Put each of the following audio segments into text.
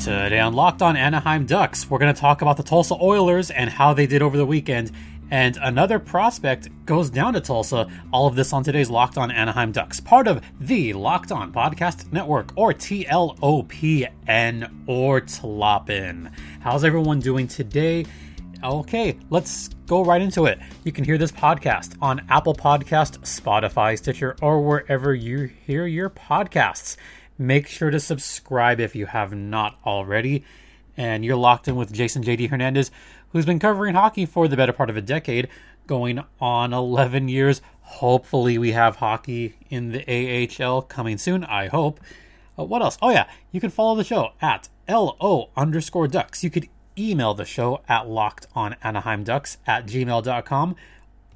Today on Locked On Anaheim Ducks, we're going to talk about the Tulsa Oilers and how they did over the weekend. And another prospect goes down to Tulsa. All of this on today's Locked On Anaheim Ducks, part of the Locked On Podcast Network, or TLOPN or TLOPN. How's everyone doing today? Okay, let's go right into it. You can hear this podcast on Apple Podcast, Spotify, Stitcher, or wherever you hear your podcasts. Make sure to subscribe if you have not already. And you're locked in with Jason JD Hernandez, who's been covering hockey for the better part of a decade, going on 11 years. Hopefully, we have hockey in the AHL coming soon. I hope. Uh, what else? Oh, yeah, you can follow the show at LO underscore ducks. You could email the show at lockedonanaheimducks at gmail.com.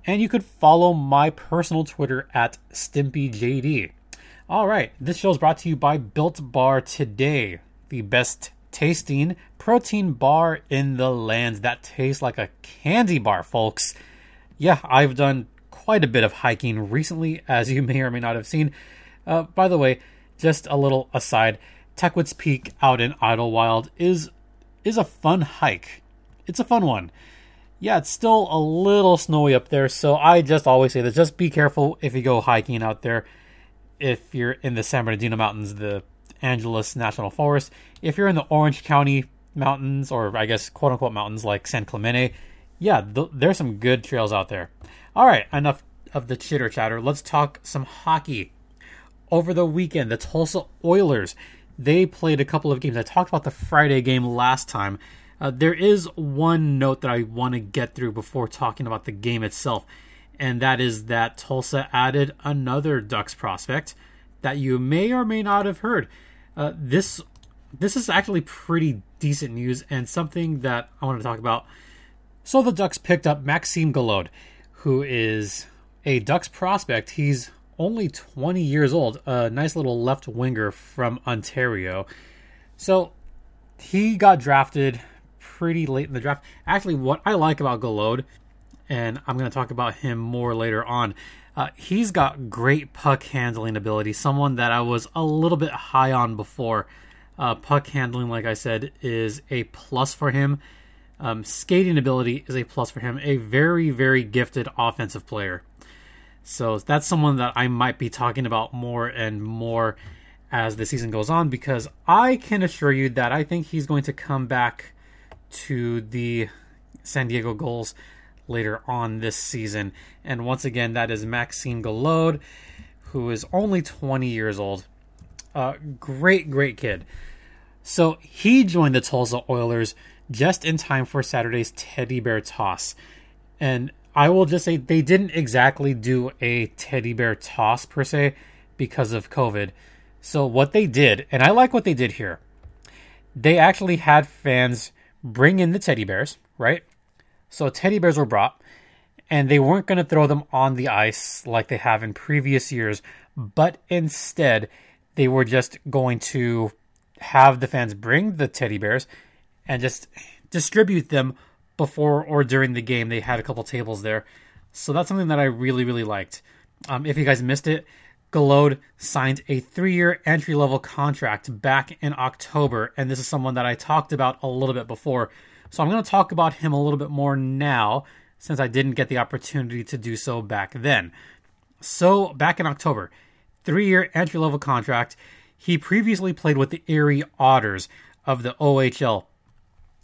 And you could follow my personal Twitter at StimpyJD. All right, this show is brought to you by Built Bar Today, the best tasting protein bar in the land that tastes like a candy bar, folks. Yeah, I've done quite a bit of hiking recently, as you may or may not have seen. Uh, by the way, just a little aside, Tahquitz Peak out in Idyllwild is is a fun hike. It's a fun one. Yeah, it's still a little snowy up there, so I just always say that just be careful if you go hiking out there if you're in the San Bernardino Mountains, the Angeles National Forest. If you're in the Orange County Mountains, or I guess quote unquote mountains like San Clemente, yeah, th- there's some good trails out there. All right, enough of the chitter chatter. Let's talk some hockey. Over the weekend, the Tulsa Oilers they played a couple of games. I talked about the Friday game last time. Uh, there is one note that I want to get through before talking about the game itself and that is that Tulsa added another Ducks prospect that you may or may not have heard. Uh, this this is actually pretty decent news and something that I want to talk about. So the Ducks picked up Maxime Golod, who is a Ducks prospect. He's only 20 years old, a nice little left winger from Ontario. So he got drafted pretty late in the draft. Actually, what I like about Golod and I'm going to talk about him more later on. Uh, he's got great puck handling ability, someone that I was a little bit high on before. Uh, puck handling, like I said, is a plus for him. Um, skating ability is a plus for him. A very, very gifted offensive player. So that's someone that I might be talking about more and more as the season goes on because I can assure you that I think he's going to come back to the San Diego Gulls later on this season. And once again, that is Maxime Golod, who is only 20 years old. Uh, great, great kid. So he joined the Tulsa Oilers just in time for Saturday's teddy bear toss. And I will just say they didn't exactly do a teddy bear toss per se because of COVID. So what they did, and I like what they did here, they actually had fans bring in the teddy bears, right? So teddy bears were brought, and they weren't going to throw them on the ice like they have in previous years, but instead they were just going to have the fans bring the teddy bears and just distribute them before or during the game. They had a couple tables there. So that's something that I really, really liked. Um, if you guys missed it, Golod signed a three year entry level contract back in October. And this is someone that I talked about a little bit before. So I'm going to talk about him a little bit more now since I didn't get the opportunity to do so back then. So, back in October, three year entry level contract. He previously played with the Erie Otters of the OHL.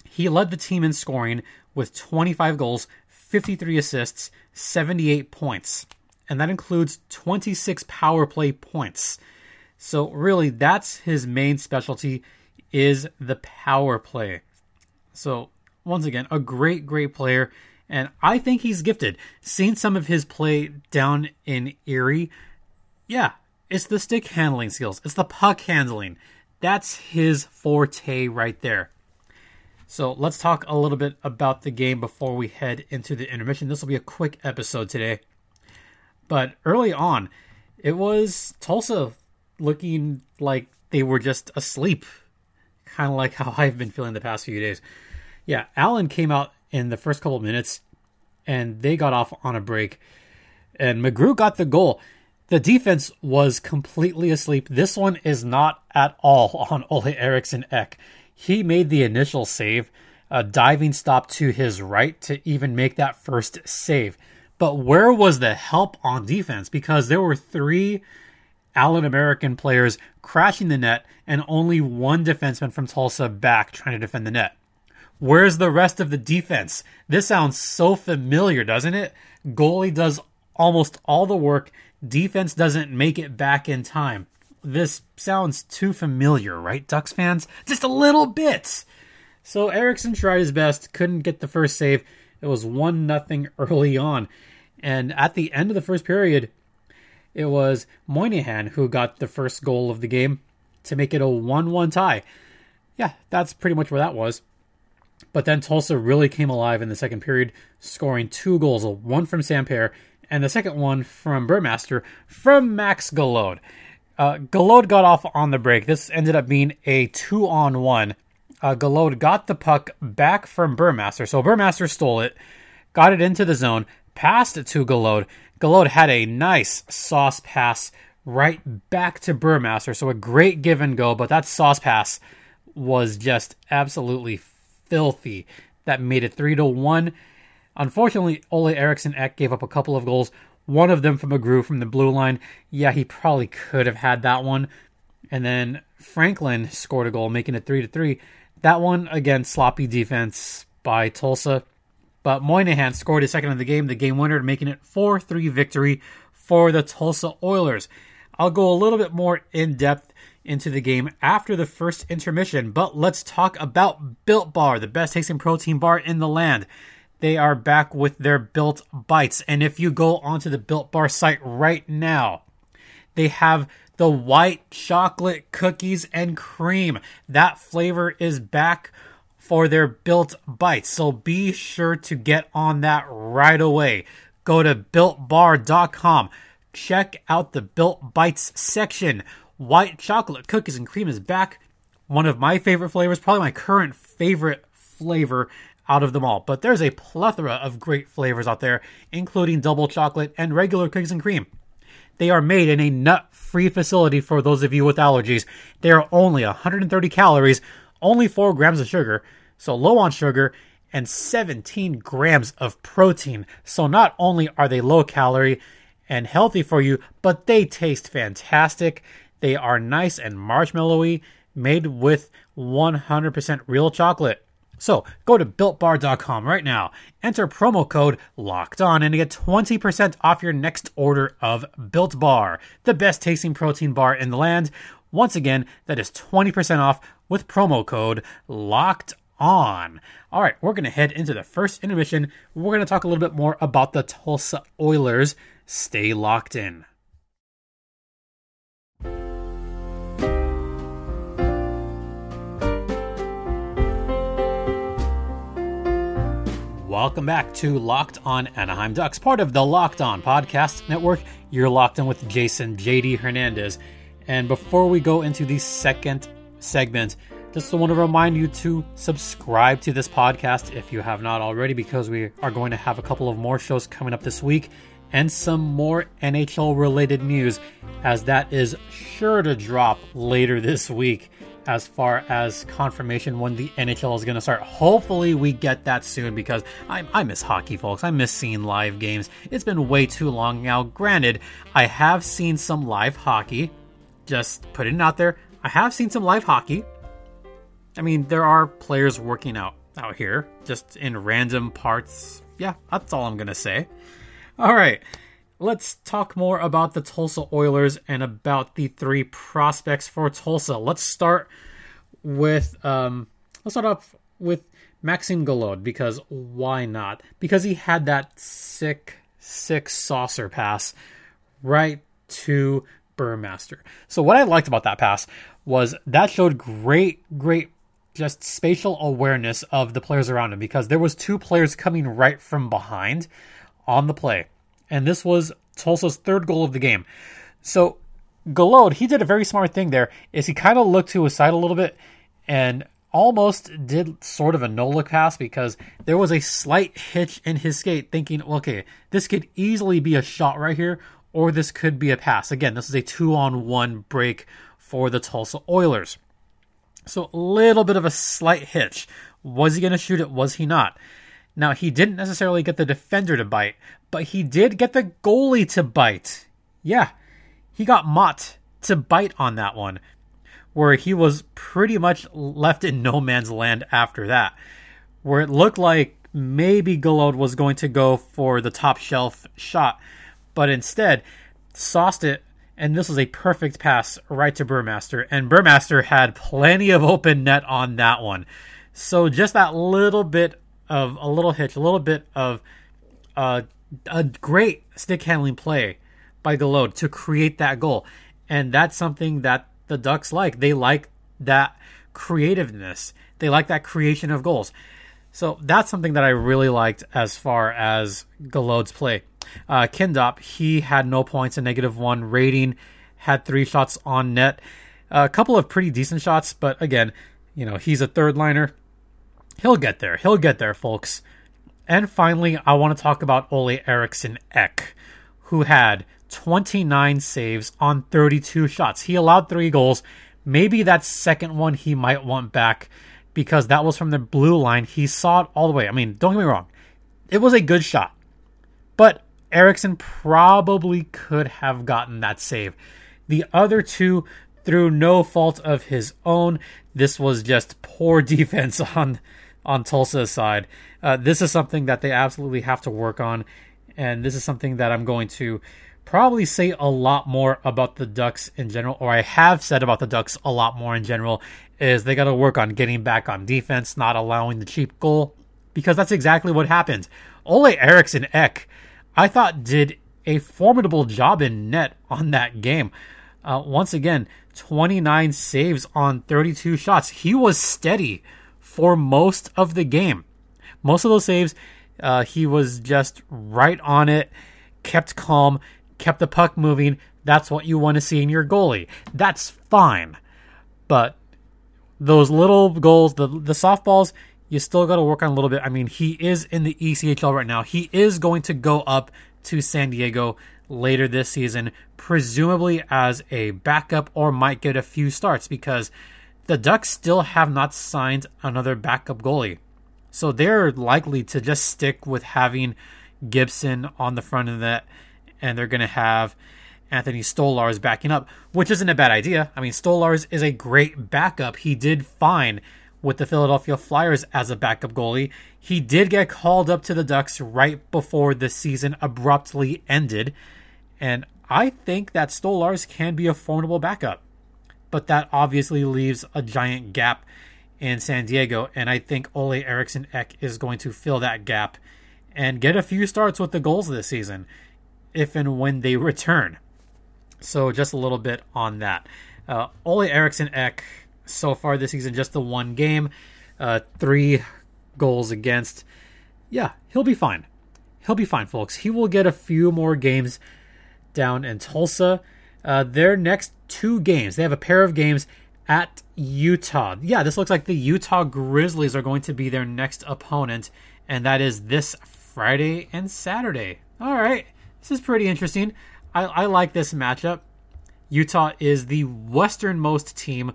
He led the team in scoring with 25 goals, 53 assists, 78 points. And that includes 26 power play points. So really that's his main specialty is the power play. So once again, a great, great player. And I think he's gifted. Seeing some of his play down in Erie, yeah, it's the stick handling skills, it's the puck handling. That's his forte right there. So let's talk a little bit about the game before we head into the intermission. This will be a quick episode today. But early on, it was Tulsa looking like they were just asleep, kind of like how I've been feeling the past few days. Yeah, Allen came out in the first couple minutes and they got off on a break. And McGrew got the goal. The defense was completely asleep. This one is not at all on Olle Eriksson Ek. he made the initial save, a diving stop to his right to even make that first save. But where was the help on defense? Because there were three Allen American players crashing the net and only one defenseman from Tulsa back trying to defend the net. Where's the rest of the defense? This sounds so familiar, doesn't it? Goalie does almost all the work, defense doesn't make it back in time this sounds too familiar, right, Ducks fans? Just a little bit. So Eriksson tried his best, couldn't get the first save. It was one nothing early on, and at the end of the first period, it was Moynihan who got the first goal of the game to make it a one-one tie. Yeah, that's pretty much where that was. But then Tulsa really came alive in the second period, scoring two goals, one from Samper and the second one from Burmaster from Max Golod. Uh, Golod got off on the break. This ended up being a two on one. Uh, Golod got the puck back from Burmaster. So Burmaster stole it, got it into the zone, passed it to Golod. Golod had a nice sauce pass right back to Burmaster. So a great give and go, but that sauce pass was just absolutely filthy. That made it three to one. Unfortunately, Olle Eriksson Ek gave up a couple of goals one of them from a groove from the blue line. Yeah, he probably could have had that one. And then Franklin scored a goal, making it three to three. That one again, sloppy defense by Tulsa. But Moynihan scored his second of the game, the game winner, making it 4 3 victory for the Tulsa Oilers. I'll go a little bit more in depth into the game after the first intermission, but let's talk about Built Bar, the best tasting protein bar in the land they are back with their Built Bites. And if you go onto the Built Bar site right now, they have the white chocolate cookies and cream. That flavor is back for their Built Bites. So be sure to get on that right away. Go to builtbar.com. Check out the Built Bites section. White chocolate cookies and cream is back. One of my favorite flavors, probably my current favorite flavor out of them all. But there's a plethora of great flavors out there, including double chocolate and regular cookies and cream. They are made in a nut free facility for those of you with allergies. They are only 130 calories, only 4 grams of sugar, so low on sugar, and 17 grams of protein. So not only are they low calorie and healthy for you, but they taste fantastic. They are nice and marshmallowy, made with 100% real chocolate. So go to builtbar.com right now, enter promo code locked on, and get 20% off your next order of Built Bar, the best tasting protein bar in the land. Once again, that is 20% off with promo code locked on. All right, we're going to head into the first intermission. We're going to talk a little bit more about the Tulsa Oilers. Stay locked in. Welcome back to Locked On Anaheim Ducks, part of the Locked On Podcast Network. You're locked in with Jason JD Hernandez. And before we go into the second segment, just want to remind you to subscribe to this podcast if you have not already, because we are going to have a couple of more shows coming up this week and some more NHL related news, as that is sure to drop later this week as far as confirmation when the NHL is going to start. Hopefully, we get that soon because I, I miss hockey, folks. I miss seeing live games. It's been way too long now. Granted, I have seen some live hockey. Just putting it out there. I have seen some live hockey. I mean, there are players working out out here, just in random parts. Yeah, that's all I'm going to say. All right let's talk more about the Tulsa Oilers and about the three prospects for Tulsa. Let's start with um, let's start off with Maxime Golod because why not? Because he had that sick, sick saucer pass right to Burmaster. So what I liked about that pass was that showed great, great just spatial awareness of the players around him because there was two players coming right from behind on the play and this was Tulsa's third goal of the game. So Golod, he did a very smart thing there, is he kind of looked to his side a little bit and almost did sort of a no look pass because there was a slight hitch in his skate, thinking, okay, this could easily be a shot right here, or this could be a pass. Again, this is a two on one break for the Tulsa Oilers. So a little bit of a slight hitch. Was he going to shoot it? Was he not? Now, he didn't necessarily get the defender to bite, but he did get the goalie to bite. Yeah, he got Mott to bite on that one, where he was pretty much left in no man's land after that, where it looked like maybe Golod was going to go for the top shelf shot, but instead sauced it, and this was a perfect pass right to Burmaster, and Burmaster had plenty of open net on that one. So just that little bit of a little hitch, a little bit of uh, a great stick handling play by Golod to create that goal. And that's something that the Ducks like. They like that creativeness. They like that creation of goals. So that's something that I really liked as far as Golod's play. Uh, Kindopp, he had no points, a negative one rating, had three shots on net, a couple of pretty decent shots, but again, you know, he's a third liner. He'll get there. He'll get there, folks. And finally, I want to talk about Olle Eriksson Ek, who had 29 saves on 32 shots. He allowed three goals. Maybe that second one he might want back because that was from the blue line. He saw it all the way. I mean, don't get me wrong, it was a good shot. But Eriksson probably could have gotten that save. The other two, through no fault of his own, this was just poor defense on on Tulsa's side. Uh, this is something that they absolutely have to work on, and this is something that I'm going to probably say a lot more about the Ducks in general, or I have said about the Ducks a lot more in general, is they got to work on getting back on defense, not allowing the cheap goal, because that's exactly what happened. Olle Eriksson Ek, I thought, did a formidable job in net on that game. Uh, once again, 29 saves on 32 shots. He was steady for most of the game. Most of those saves, uh, he was just right on it, kept calm, kept the puck moving. That's what you want to see in your goalie. That's fine. But those little goals, the the softballs, you still got to work on a little bit. I mean, he is in the ECHL right now. He is going to go up to San Diego later this season, presumably as a backup or might get a few starts because the Ducks still have not signed another backup goalie. So they're likely to just stick with having Gibson on the front of that, and they're going to have Anthony Stolarz backing up, which isn't a bad idea. I mean, Stolarz is a great backup. He did fine with the Philadelphia Flyers as a backup goalie. He did get called up to the Ducks right before the season abruptly ended, and I think that Stolarz can be a formidable backup but that obviously leaves a giant gap in San Diego. And I think Olle Eriksson Ek is going to fill that gap and get a few starts with the goals this season, if and when they return. So just a little bit on that. Uh, Olle Eriksson Ek so far this season, just the one game, uh, three goals against. Yeah, he'll be fine. He'll be fine, folks. He will get a few more games down in Tulsa. Uh, their next two games, they have a pair of games at Utah. Yeah, this looks like the Utah Grizzlies are going to be their next opponent, and that is this Friday and Saturday. All right, this is pretty interesting. I, I like this matchup. Utah is the westernmost team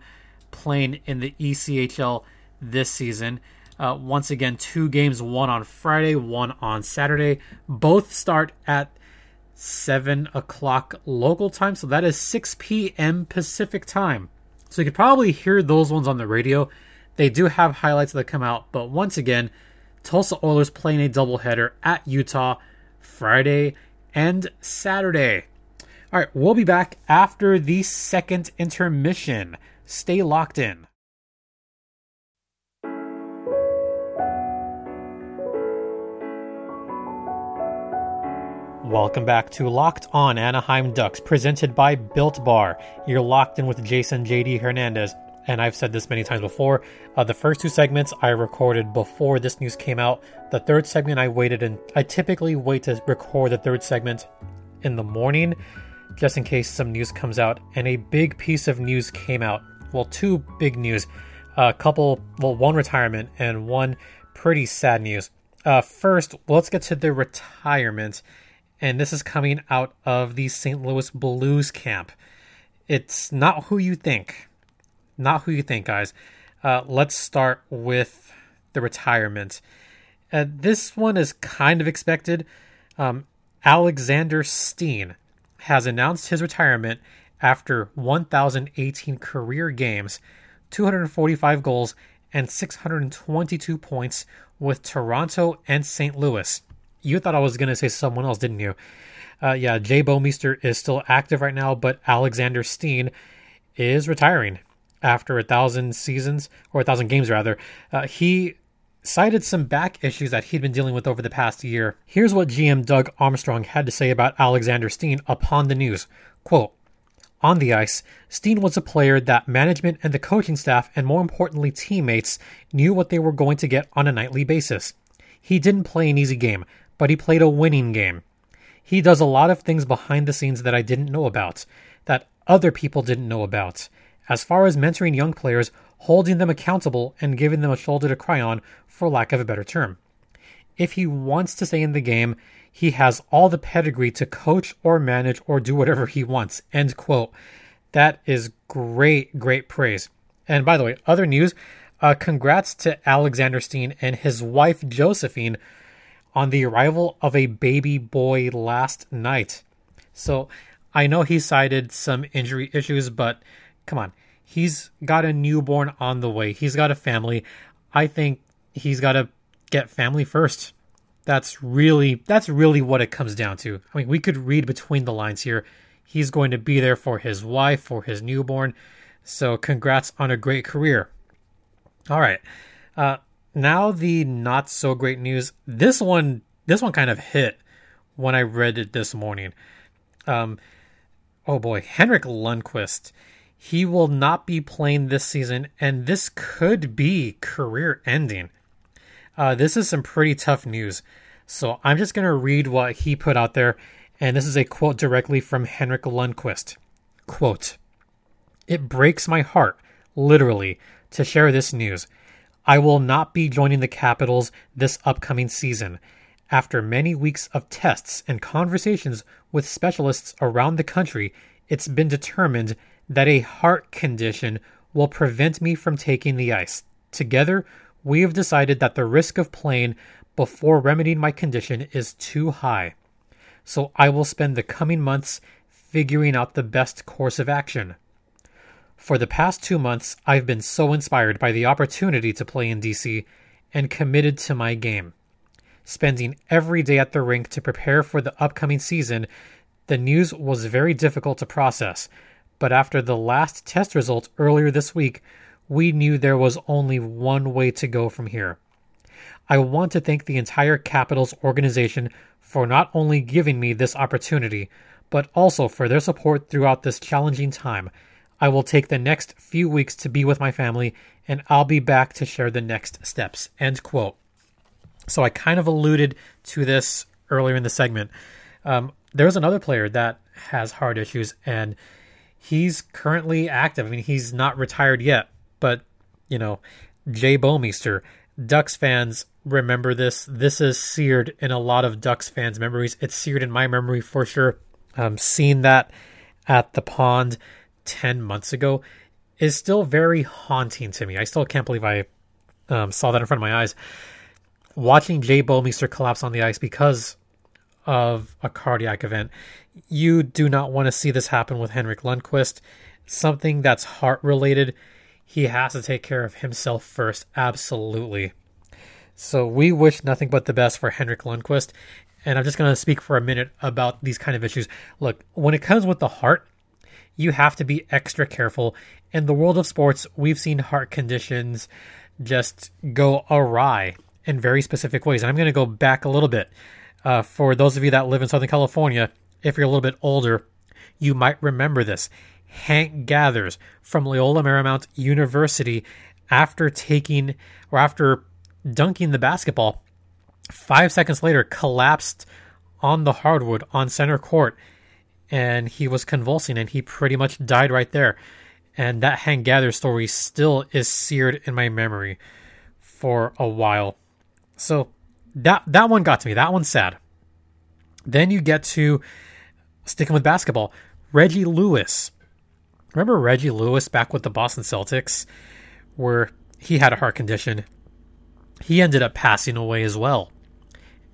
playing in the ECHL this season. Uh, once again, two games, one on Friday, one on Saturday. Both start at 7 o'clock local time. So that is 6 p.m. Pacific time. So you could probably hear those ones on the radio. They do have highlights that come out. But once again, Tulsa Oilers playing a doubleheader at Utah Friday and Saturday. All right, we'll be back after the second intermission. Stay locked in. Welcome back to Locked On Anaheim Ducks, presented by Built Bar. You're locked in with Jason JD Hernandez, and I've said this many times before. Uh, the first two segments I recorded before this news came out. The third segment I waited, and I typically wait to record the third segment in the morning, just in case some news comes out. And a big piece of news came out. Well, two big news. A couple, well, one retirement and one pretty sad news. Uh, first, let's get to the retirement and this is coming out of the St. Louis Blues camp. It's not who you think. Not who you think, guys. Uh, let's start with the retirement. Uh, this one is kind of expected. Um, Alexander Steen has announced his retirement after 1,018 career games, 245 goals, and 622 points with Toronto and St. Louis. You thought I was going to say someone else, didn't you? Uh, yeah, Jay Bouwmeester is still active right now, but Alexander Steen is retiring after a thousand seasons or a thousand games rather. Uh, he cited some back issues that he'd been dealing with over the past year. Here's what GM Doug Armstrong had to say about Alexander Steen upon the news. Quote, on the ice, Steen was a player that management and the coaching staff, and more importantly, teammates, knew what they were going to get on a nightly basis. He didn't play an easy game, but he played a winning game. He does a lot of things behind the scenes that I didn't know about, that other people didn't know about. As far as mentoring young players, holding them accountable and giving them a shoulder to cry on, for lack of a better term. If he wants to stay in the game, he has all the pedigree to coach or manage or do whatever he wants. End quote. That is great, great praise. And by the way, other news uh, congrats to Alexander Steen and his wife Josephine on the arrival of a baby boy last night. So I know he cited some injury issues, but come on. He's got a newborn on the way. He's got a family. I think he's got to get family first. That's really that's really what it comes down to. I mean, we could read between the lines here. He's going to be there for his wife, for his newborn. So, congrats on a great career. All right. Uh, now the not so great news. This one, this one kind of hit when I read it this morning. Um, oh boy, Henrik Lundqvist. He will not be playing this season, and this could be career ending. Uh, this is some pretty tough news. So I'm just going to read what he put out there, and this is a quote directly from Henrik Lundqvist. Quote, It breaks my heart, literally, to share this news. I will not be joining the Capitals this upcoming season. After many weeks of tests and conversations with specialists around the country, it's been determined that a heart condition will prevent me from taking the ice. Together, we have decided that the risk of playing before remedying my condition is too high. So I will spend the coming months figuring out the best course of action. For the past two months, I've been so inspired by the opportunity to play in DC and committed to my game. Spending every day at the rink to prepare for the upcoming season, the news was very difficult to process, but after the last test result earlier this week, we knew there was only one way to go from here. I want to thank the entire Capitals organization for not only giving me this opportunity, but also for their support throughout this challenging time. I will take the next few weeks to be with my family, and I'll be back to share the next steps. End quote. So I kind of alluded to this earlier in the segment. Um, there's another player that has heart issues, and he's currently active. I mean, he's not retired yet, but you know, Jay Bouwmeester, Ducks fans remember this. This is seared in a lot of Ducks fans' memories. It's seared in my memory for sure. Um, seeing that at the pond 10 months ago is still very haunting to me. I still can't believe I um, saw that in front of my eyes. Watching Jay Bouwmeester collapse on the ice because of a cardiac event, you do not want to see this happen with Henrik Lundqvist. Something that's heart related, he has to take care of himself first. Absolutely. So we wish nothing but the best for Henrik Lundqvist. And I'm just going to speak for a minute about these kind of issues. Look, when it comes with the heart, you have to be extra careful. In the world of sports, we've seen heart conditions just go awry in very specific ways. And I'm going to go back a little bit. Uh, for those of you that live in Southern California, if you're a little bit older, you might remember this. Hank Gathers from Loyola Marymount University, after taking or after dunking the basketball. Five seconds later, collapsed on the hardwood on center court, and he was convulsing, and he pretty much died right there. And that Hank Gather story still is seared in my memory for a while. So that that one got to me. That one's sad. Then you get to sticking with basketball. Reggie Lewis. Remember Reggie Lewis back with the Boston Celtics, where he had a heart condition. He ended up passing away as well.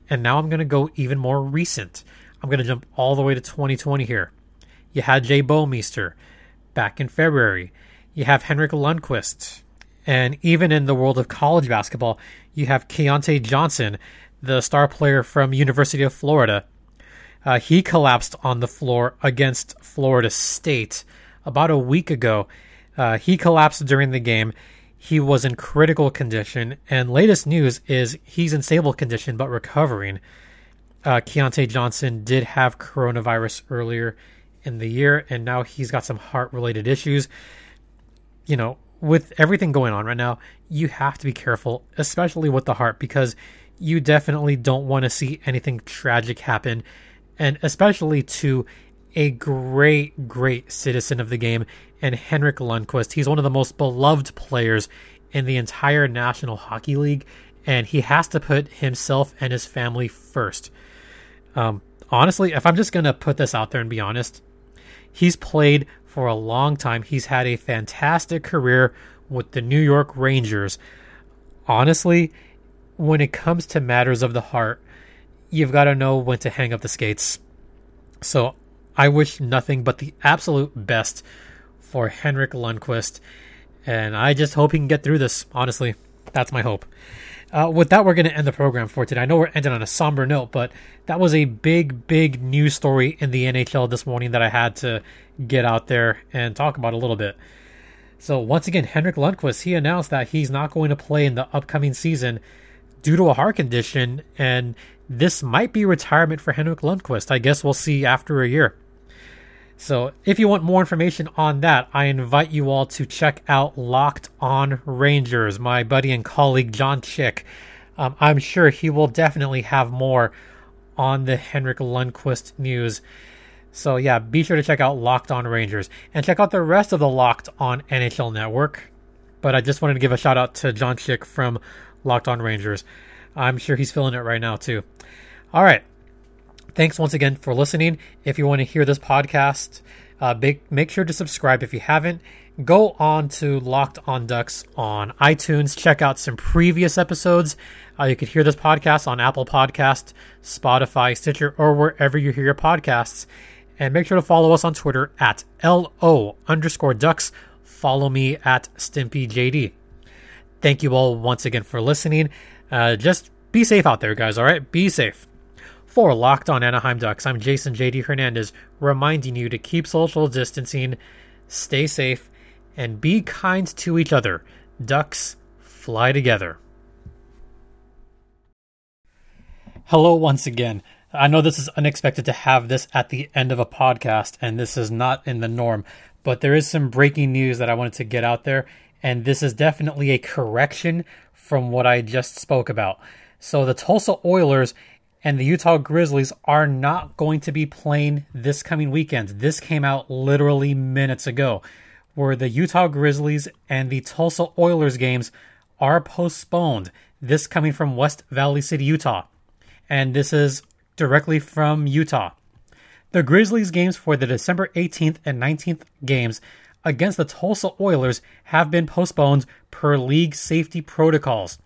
And now I'm going to go even more recent. I'm going to jump all the way to 2020 here. You had Jay Bouwmeester back in February. You have Henrik Lundqvist. And even in the world of college basketball, you have Keyontae Johnson, the star player from University of Florida. Uh, he collapsed on the floor against Florida State about a week ago. Uh, he collapsed during the game. He was in critical condition, and latest news is he's in stable condition but recovering. Uh, Keyontae Johnson did have coronavirus earlier in the year, and now he's got some heart related issues. You know, with everything going on right now, you have to be careful, especially with the heart, because you definitely don't want to see anything tragic happen, and especially to a great, great citizen of the game and Henrik Lundqvist. He's one of the most beloved players in the entire National Hockey League, and he has to put himself and his family first. Um, honestly, if I'm just going to put this out there and be honest, he's played for a long time. He's had a fantastic career with the New York Rangers. Honestly, when it comes to matters of the heart, you've got to know when to hang up the skates. So I wish nothing but the absolute best for Henrik Lundqvist. And I just hope he can get through this, honestly. That's my hope. Uh, with that, we're going to end the program for today. I know we're ending on a somber note, but that was a big, big news story in the NHL this morning that I had to get out there and talk about a little bit. So, once again, Henrik Lundqvist, he announced that he's not going to play in the upcoming season due to a heart condition, and this might be retirement for Henrik Lundqvist. I guess we'll see after a year. So, if you want more information on that, I invite you all to check out Locked On Rangers. My buddy and colleague John Chick, um, I'm sure he will definitely have more on the Henrik Lundqvist news. So, yeah, be sure to check out Locked On Rangers and check out the rest of the Locked On NHL network. But I just wanted to give a shout out to John Chick from Locked On Rangers. I'm sure he's feeling it right now, too. All right. Thanks once again for listening. If you want to hear this podcast, uh, make, make sure to subscribe if you haven't. Go on to Locked on Ducks on iTunes. Check out some previous episodes. Uh, you can hear this podcast on Apple Podcast, Spotify, Stitcher, or wherever you hear your podcasts. And make sure to follow us on Twitter at LO underscore ducks. Follow me at StimpyJD. Thank you all once again for listening. Uh, just be safe out there, guys, all right? Be safe. For Locked on Anaheim Ducks, I'm Jason JD Hernandez, reminding you to keep social distancing, stay safe, and be kind to each other. Ducks fly together. Hello, once again. I know this is unexpected to have this at the end of a podcast, and this is not in the norm, but there is some breaking news that I wanted to get out there, and this is definitely a correction from what I just spoke about. So, the Tulsa Oilers and the Utah Grizzlies are not going to be playing this coming weekend. This came out literally minutes ago, where the Utah Grizzlies and the Tulsa Oilers games are postponed. This coming from West Valley City, Utah. And this is directly from Utah. The Grizzlies games for the December 18th and 19th games against the Tulsa Oilers have been postponed per league safety protocols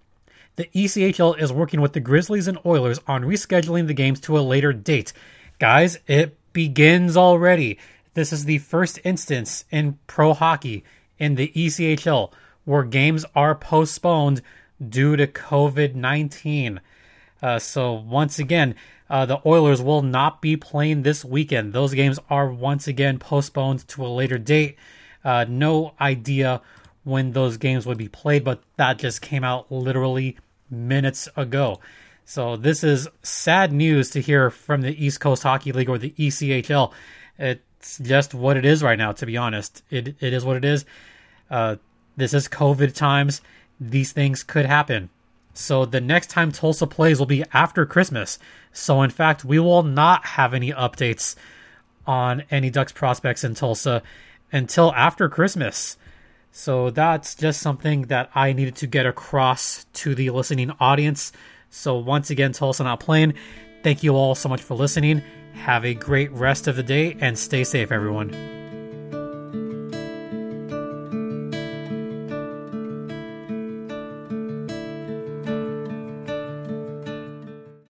the ECHL is working with the Grizzlies and Oilers on rescheduling the games to a later date. Guys, it begins already. This is the first instance in pro hockey in the ECHL where games are postponed due to COVID 19. Uh, so, once again, uh, the Oilers will not be playing this weekend. Those games are once again postponed to a later date. Uh, no idea when those games would be played, but that just came out literally minutes ago. So this is sad news to hear from the East Coast Hockey League or the ECHL. It's just what it is right now, to be honest. It it is what it is. Uh, this is COVID times. These things could happen. So the next time Tulsa plays will be after Christmas. So in fact, we will not have any updates on any Ducks prospects in Tulsa until after Christmas. So that's just something that I needed to get across to the listening audience. So once again, Tulsa not playing. Thank you all so much for listening. Have a great rest of the day and stay safe, everyone.